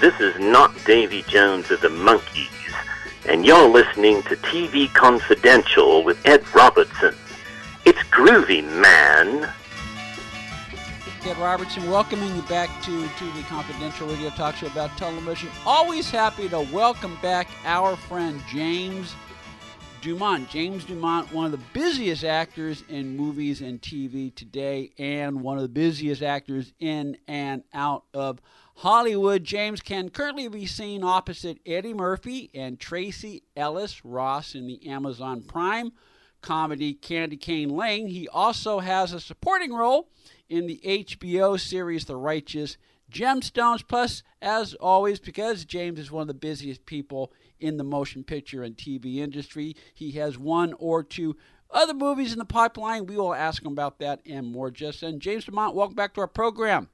This is not Davy Jones of the Monkees, and you're listening to TV Confidential with Ed Robertson. It's groovy, man. Ed Robertson, welcoming you back to TV Confidential Radio Talk Show about television. Always happy to welcome back our friend James DuMont. James DuMont, one of the busiest actors in movies and TV today, and one of the busiest actors in and out of Hollywood. James can currently be seen opposite Eddie Murphy and Tracee Ellis Ross in the Amazon Prime comedy Candy Cane Lane. He also has a supporting role in the HBO series The Righteous Gemstones. Plus, as always, because James is one of the busiest people in the motion picture and TV industry, he has one or two other movies in the pipeline. We will ask him about that and more just then. James DuMont, welcome back to our program.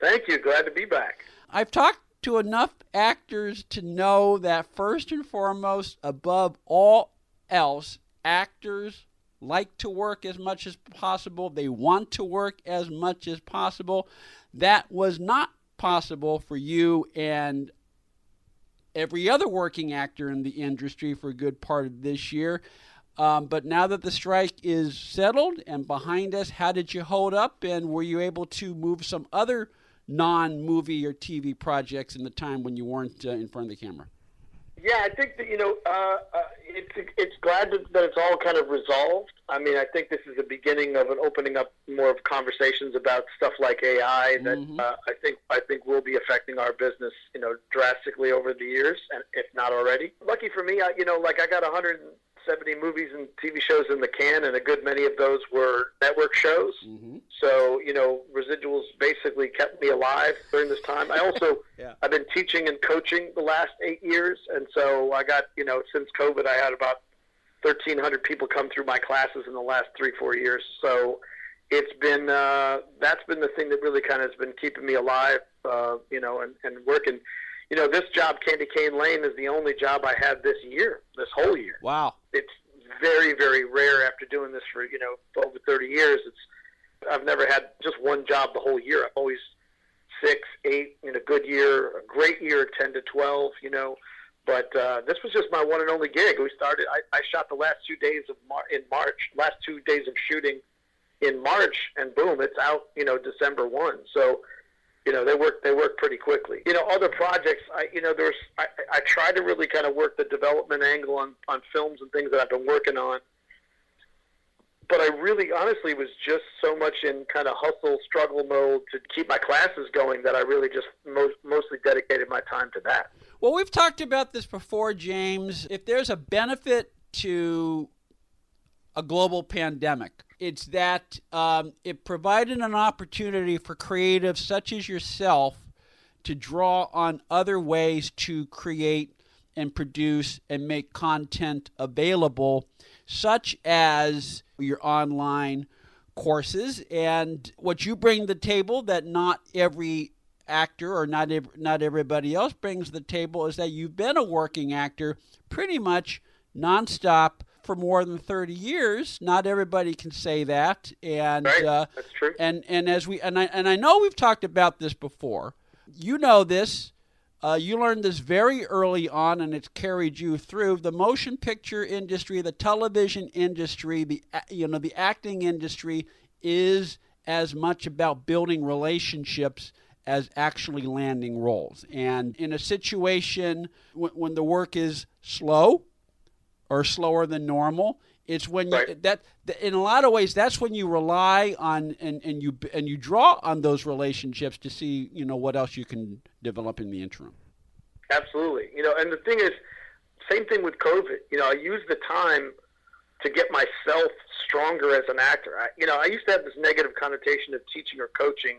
Thank you. Glad to be back. I've talked to enough actors to know that first and foremost, above all else, actors like to work as much as possible. They want to work as much as possible. That was not possible for you and every other working actor in the industry for a good part of this year. Um, but now that the strike is settled and behind us, how did you hold up? And were you able to move some other non movie or TV projects in the time when you weren't uh, in front of the camera? Yeah, I think that you know uh, uh, it's it's glad that, that it's all kind of resolved. I mean, I think this is the beginning of an opening up more of conversations about stuff like AI that mm-hmm. uh, I think I think will be affecting our business, you know, drastically over the years, and if not already. Lucky for me, I, you know, like I got 100 70 movies and TV shows in the can, and a good many of those were network shows. Mm-hmm. So, you know, residuals basically kept me alive during this time. I also, yeah. I've been teaching and coaching the last eight years, and so I got, you know, since COVID, I had about 1,300 people come through my classes in the last three, four years. So it's been, uh, that's been the thing that really kind of has been keeping me alive, uh, you know, and, and working you know, this job, Candy Cane Lane, is the only job I had this year, this whole year. Wow. It's very, very rare after doing this for, you know, over 30 years. It's, I've never had just one job the whole year. I'm always six, eight in a good year, a great year, 10 to 12, you know. But uh, this was just my one and only gig. We started, I, I shot the last two days of Mar- in March, last two days of shooting in March, and boom, it's out, you know, December 1. So, you know they work they work pretty quickly. You know other projects i you know there's i i try to really kind of work the development angle on on films and things that i've been working on. But i really honestly was just so much in kind of hustle struggle mode to keep my classes going that i really just most, mostly dedicated my time to that. Well we've talked about this before james. If there's a benefit to a global pandemic it's that um, it provided an opportunity for creatives such as yourself to draw on other ways to create and produce and make content available, such as your online courses and what you bring to the table that not every actor or not not everybody else brings to the table is that you've been a working actor pretty much nonstop for more than 30 years. Not everybody can say that. And right. uh, that's true. And and as we and I and I know we've talked about this before. You know this. Uh, you learned this very early on, and it's carried you through the motion picture industry, the television industry, the you know the acting industry is as much about building relationships as actually landing roles. And in a situation when, when the work is slow, or slower than normal. It's when you right. that in a lot of ways that's when you rely on and, and you and you draw on those relationships to see you know what else you can develop in the interim. Absolutely, you know, and the thing is, same thing with COVID. You know, I use the time to get myself stronger as an actor. I, you know, I used to have this negative connotation of teaching or coaching,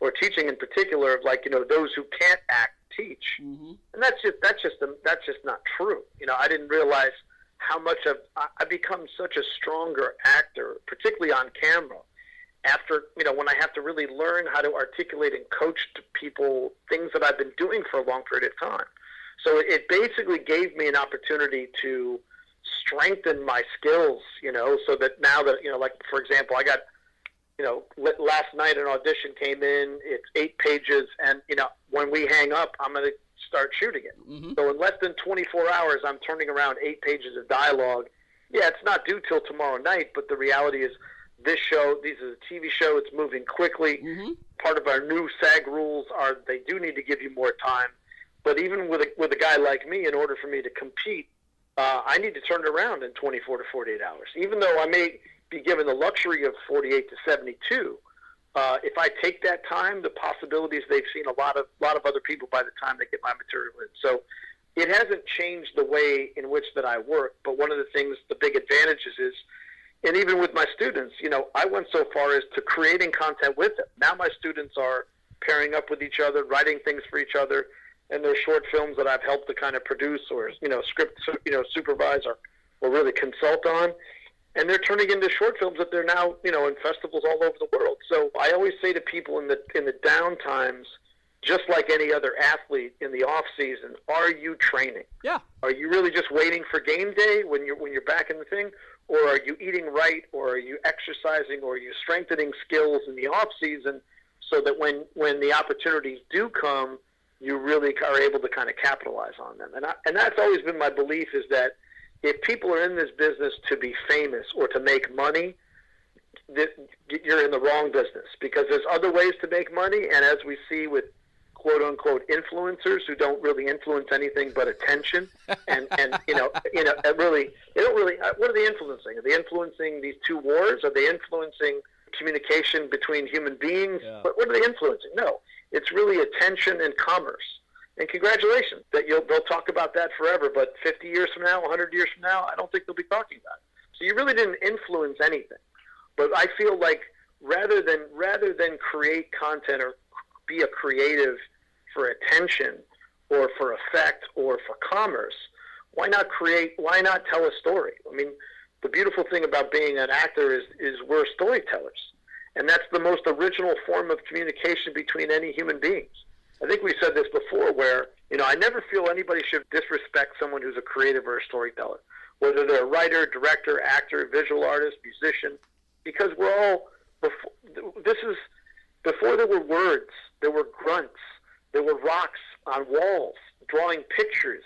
or teaching in particular of like you know those who can't act teach. Mm-hmm. and that's just that's just that's just not true. You know, I didn't realize how much of I become such a stronger actor, particularly on camera. After you know, when I have to really learn how to articulate and coach to people things that I've been doing for a long period of time. So it basically gave me an opportunity to strengthen my skills. You know, so that now that you know, like for example, I got you know, last night an audition came in. It's eight pages, and you know, when we hang up, I'm going to start shooting it. Mm-hmm. So in less than 24 hours, I'm turning around eight pages of dialogue. Yeah, it's not due till tomorrow night, but the reality is, this show, this is a TV show. It's moving quickly. Mm-hmm. Part of our new SAG rules are they do need to give you more time. But even with a, with a guy like me, in order for me to compete, uh, I need to turn it around in 24 to 48 hours. Even though I may be given the luxury of 48 to 72. Uh, if I take that time, the possibilities they've seen a lot of lot of other people by the time they get my material in. So it hasn't changed the way in which that I work. But one of the things, the big advantages is, and even with my students, you know, I went so far as to creating content with them. Now my students are pairing up with each other, writing things for each other, and they're short films that I've helped to kind of produce or you know script you know supervise or or really consult on and they're turning into short films that they're now you know in festivals all over the world. So I always say to people in the in the down times, just like any other athlete in the off season, are you training? Yeah. Are you really just waiting for game day when you're when you're back in the thing, or are you eating right, or are you exercising, or are you strengthening skills in the off season so that when when the opportunities do come, you really are able to kind of capitalize on them. And I, and that's always been my belief is that if people are in this business to be famous or to make money, you're in the wrong business because there's other ways to make money. And as we see with quote unquote influencers who don't really influence anything but attention, and and you know you know really they don't really uh, what are they influencing? Are they influencing these two wars? Are they influencing communication between human beings? Yeah. What, what are they influencing? No, it's really attention and commerce. And congratulations that you'll they'll talk about that forever. But 50 years from now, 100 years from now, I don't think they'll be talking about it. So you really didn't influence anything. But I feel like rather than rather than create content or be a creative for attention or for effect or for commerce, why not create? Why not tell a story? I mean, the beautiful thing about being an actor is is we're storytellers, and that's the most original form of communication between any human beings. I think we said this before where, you know, I never feel anybody should disrespect someone who's a creative or a storyteller, whether they're a writer, director, actor, visual artist, musician, because we're all, before, this is, before there were words, there were grunts, there were rocks on walls, drawing pictures,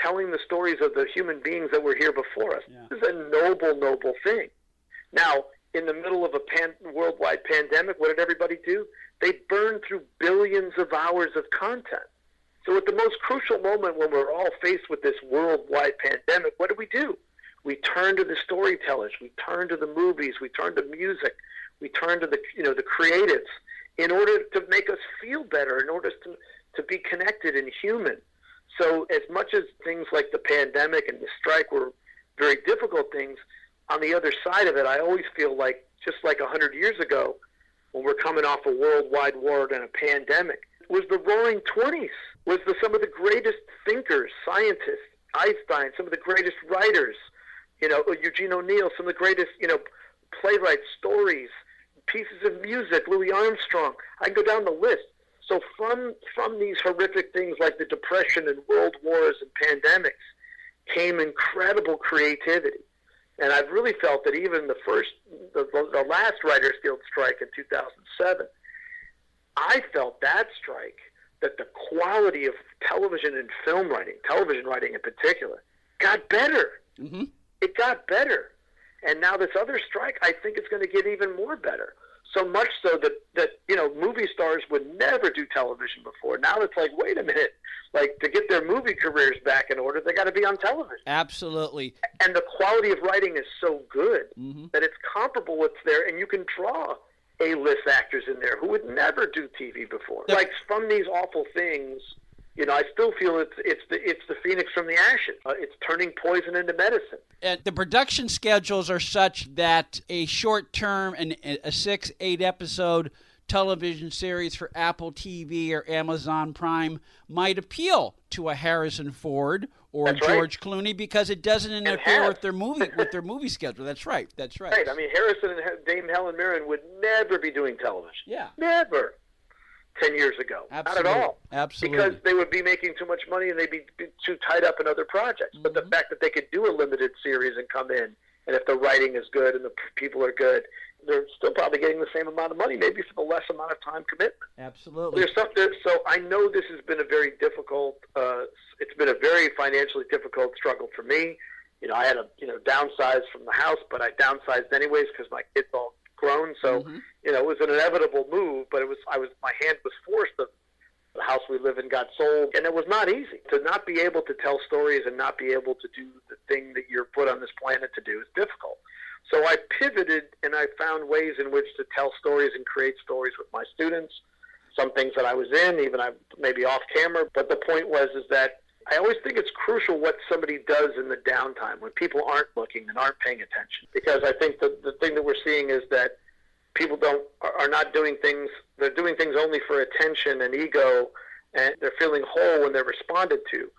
telling the stories of the human beings that were here before us. Yeah. This is a noble, noble thing. Now, in the middle of a pan- worldwide pandemic, what did everybody do? They burned through billions of hours of content. So, at the most crucial moment when we're all faced with this worldwide pandemic, what do we do? We turn to the storytellers, we turn to the movies, we turn to music, we turn to the you know the creatives in order to make us feel better, in order to to be connected and human. So, as much as things like the pandemic and the strike were very difficult things, on the other side of it, I always feel like just like a hundred years ago, when we're coming off a worldwide war and a pandemic was the roaring 20s, was the, some of the greatest thinkers, scientists, Einstein, some of the greatest writers, you know, Eugene O'Neill, some of the greatest, you know, playwrights, stories, pieces of music, Louis Armstrong. I can go down the list. So from from these horrific things like the depression and world wars and pandemics came incredible creativity. And I've really felt that even the first, the, the last Writers Guild strike in 2007, I felt that strike that the quality of television and film writing, television writing in particular, got better. Mm-hmm. It got better. And now this other strike, I think it's going to get even more better. So much so that, that you know movie stars would never do television before. Now it's like, wait a minute, like to get their movie careers back in order, they got to be on television. Absolutely. And the quality of writing is so good mm-hmm. that it's comparable what's there, and you can draw A-list actors in there who would never do TV before. The- like from these awful things you know, I still feel it's it's the it's the phoenix from the ashes. Uh, it's turning poison into medicine. And the production schedules are such that a short term and a six eight episode television series for Apple TV or Amazon Prime might appeal to a Harrison Ford or That's George right. Clooney because it doesn't interfere with their movie with their movie schedule. That's right. That's right. Right. I mean, Harrison and Dame Helen Mirren would never be doing television. Yeah. Never. Ten years ago. Absolutely. Not at all. Absolutely. Because they would be making too much money and they'd be, too tied up in other projects. But the Mm-hmm. fact that they could do a limited series and come in, and if the writing is good and the people are good, they're still probably getting the same amount of money, maybe for the less amount of time commitment. Absolutely. There's something. So I know this has been a very difficult. Uh, it's been a very financially difficult struggle for me. You know, I had to you know downsize from the house, but I downsized anyways because my kids all grown. So Mhm. you know, it was an inevitable move. But it was I was my hand was forced. The, the house we live in got sold, and it was not easy to not be able to tell stories and not be able to do the thing that you're put on this planet to do is difficult. So I pivoted and I found ways in which to tell stories and create stories with my students. Some things that I was in, even I maybe off camera. But the point was is that I always think it's crucial what somebody does in the downtime when people aren't looking and aren't paying attention. Because I think the the thing that we're seeing is that people don't are not doing things. They're doing things only for attention and ego, and they're feeling whole when they're responded to.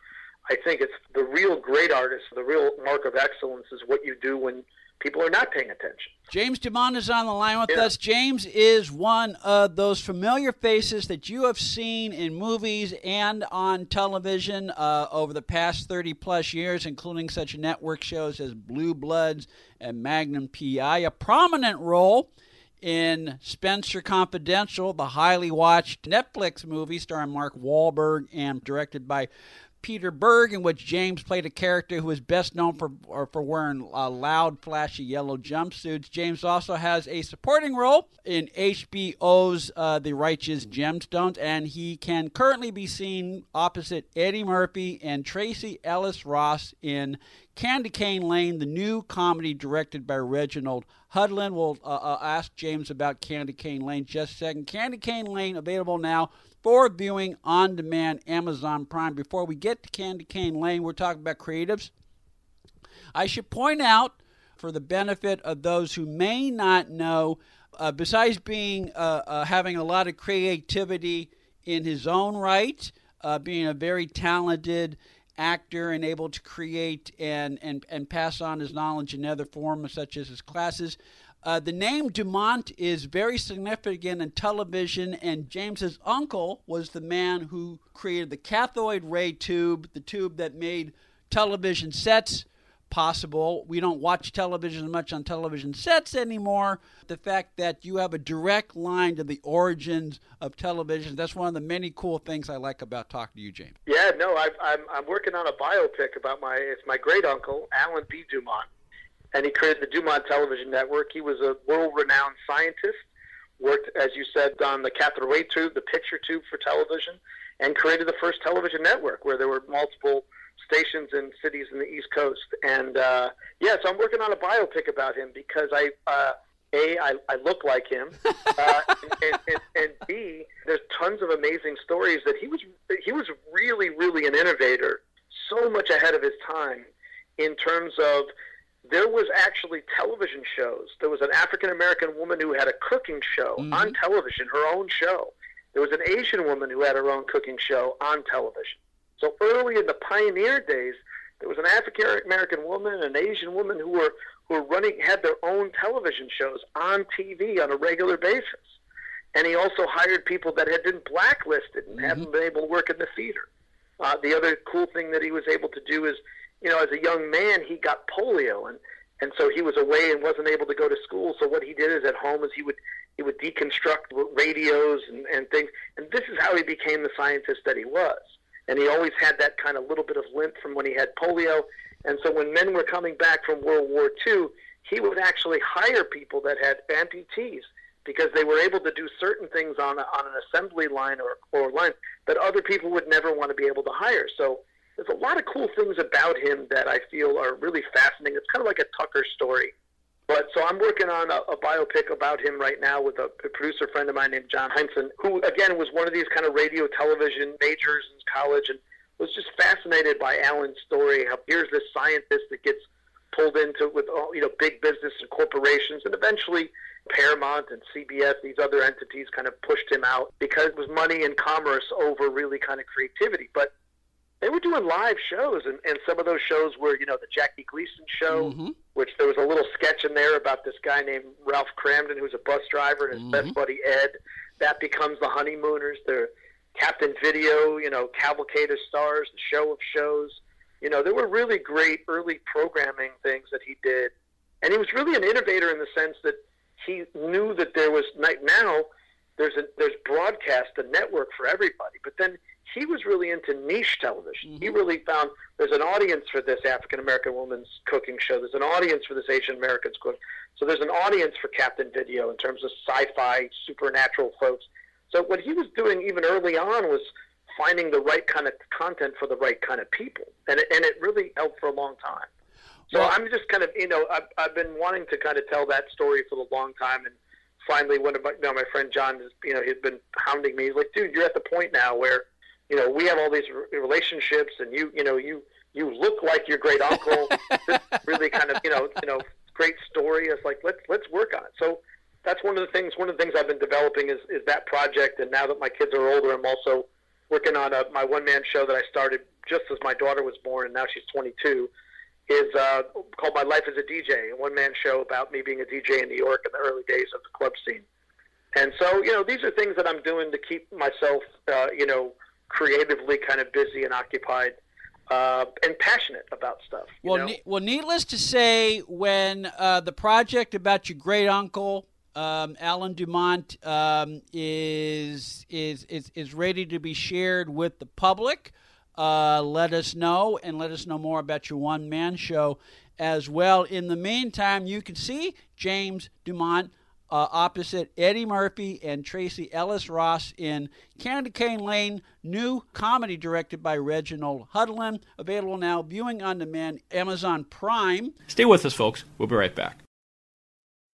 I think it's the real great artist, the real mark of excellence is what you do when people are not paying attention. James DuMont is on the line with Yeah. us. James is one of those familiar faces that you have seen in movies and on television uh, over the past 30 plus years, including such network shows as Blue Bloods and Magnum PI. A prominent role in Spencer Confidential, the highly watched Netflix movie starring Mark Wahlberg and directed by Peter Berg, in which James played a character who is best known for or for wearing uh, loud, flashy yellow jumpsuits. James also has a supporting role in HBO's uh, The Righteous Gemstones, and he can currently be seen opposite Eddie Murphy and Tracee Ellis Ross in Candy Cane Lane, the new comedy directed by Reginald Hudlin. We'll uh, uh, ask James about Candy Cane Lane just a second. Candy Cane Lane available now for viewing on demand Amazon Prime. Before we get to Candy Cane Lane, we're talking about creatives. I should point out, for the benefit of those who may not know, uh, besides being uh, uh, having a lot of creativity in his own right, uh, being a very talented actor and able to create and, and, and pass on his knowledge in other forms, such as his classes. Uh, the name DuMont is very significant in television, and James's uncle was the man who created the cathode ray tube, the tube that made television sets possible. We don't watch television much on television sets anymore. The fact that you have a direct line to the origins of television, that's one of the many cool things I like about talking to you, James. Yeah, no, I've, I'm I'm working on a biopic about my it's my great uncle Allen B. DuMont, and he created the DuMont Television Network. He was a world-renowned scientist, worked as you said on the cathode ray tube, the picture tube for television, and created the first television network where there were multiple stations in cities in the East Coast. And uh, yeah, so I'm working on a biopic about him because I. Uh, a, I, I look like him, uh, and, and, and B, there's tons of amazing stories that he was he was really really an innovator, so much ahead of his time, in terms of there was actually television shows. There was an African American woman who had a cooking show on television, her own show. There was an Asian woman who had her own cooking show on television. So early in the pioneer days, there was an African American woman and an Asian woman who were who were running had their own television shows on TV on a regular basis. And he also hired people that had been blacklisted and hadn't been able to work in the theater. Uh, the other cool thing that he was able to do is, you know, as a young man, he got polio, and and so he was away and wasn't able to go to school. So what he did is at home is he would he would deconstruct radios and, and things, and this is how he became the scientist that he was. And he always had that kind of little bit of limp from when he had polio. And so when men were coming back from World War II, he would actually hire people that had amputees because they were able to do certain things on, a, on an assembly line or, or line that other people would never want to be able to hire. So there's a lot of cool things about him that I feel are really fascinating. It's kind of like a Tucker story. But so I'm working on a, a biopic about him right now with a, a producer friend of mine named John Heinsohn, who again was one of these kind of radio television majors in college and was just fascinated by Allen's story. How here's this scientist that gets pulled into with all you know big business and corporations, and eventually Paramount and CBS, these other entities, kind of pushed him out because it was money and commerce over really kind of creativity. But they were doing live shows, and, and some of those shows were, you know, the Jackie Gleason show, mm-hmm. which there was a little sketch in there about this guy named Ralph Kramden, who's a bus driver, and his mm-hmm. best buddy Ed. That becomes the Honeymooners. The Captain Video, you know, Cavalcade of Stars, the Show of Shows. You know, there were really great early programming things that he did, and he was really an innovator in the sense that he knew that there was now there's a there's broadcast a network for everybody, but then he was really into niche television. Mm-hmm. He really found there's an audience for this African American woman's cooking show. There's an audience for this Asian American's cook. So there's an audience for Captain Video in terms of sci-fi, supernatural folks. So what he was doing even early on was finding the right kind of content for the right kind of people, and it, and it really helped for a long time. So well, I'm just kind of you know I've, I've been wanting to kind of tell that story for a long time, and finally one of my you know, my friend John is you know he's been hounding me. He's like, dude, you're at the point now where you know, we have all these relationships, and you, you know, you you look like your great uncle. really kind of, you know, you know, great story. It's like let's let's work on it. So that's one of the things. One of the things I've been developing is is that project. And now that my kids are older, I'm also working on a, my one man show that I started just as my daughter was born, and now she's 22. Is uh, called My Life as a DJ, a one man show about me being a DJ in New York in the early days of the club scene. And so, you know, these are things that I'm doing to keep myself, uh, you know, creatively kind of busy and occupied uh, and passionate about stuff. Well, ne- well, needless to say, when uh, the project about your great uncle um, Allen DuMont um, is, is is is ready to be shared with the public, uh, let us know and let us know more about your one man show as well. In the meantime, you can see James DuMont uh, opposite Eddie Murphy and Tracee Ellis Ross in Candy Cane Lane, new comedy directed by Reginald Hudlin. Available now, viewing on demand, Amazon Prime. Stay with us, folks. We'll be right back.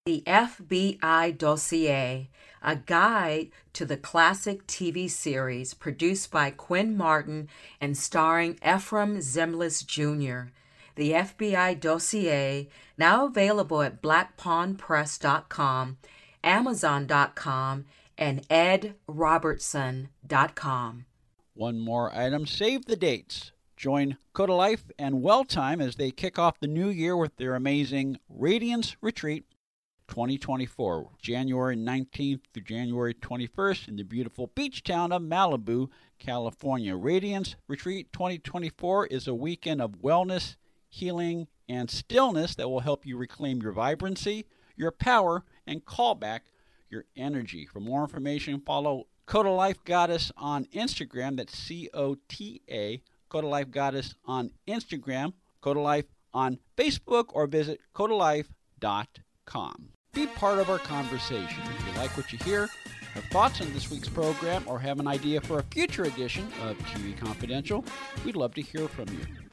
The FBI Dossier, a guide to the classic TV series produced by Quinn Martin and starring Efrem Zimbalist Jr the FBI dossier, now available at blackpawnpress.com, amazon.com, and edrobertson.com. One more item save the dates. Join Cota Life and Well Time as they kick off the new year with their amazing Radiance Retreat 2024, January 19th through January 21st in the beautiful beach town of Malibu, California. Radiance Retreat 2024 is a weekend of wellness healing, and stillness that will help you reclaim your vibrancy, your power, and call back your energy. For more information, follow Cota Life Goddess on Instagram. That's C O T A, Cota Life Goddess on Instagram, Cota Life on Facebook, or visit cotalife.com. Be part of our conversation. If you like what you hear, have thoughts on this week's program, or have an idea for a future edition of TV Confidential, we'd love to hear from you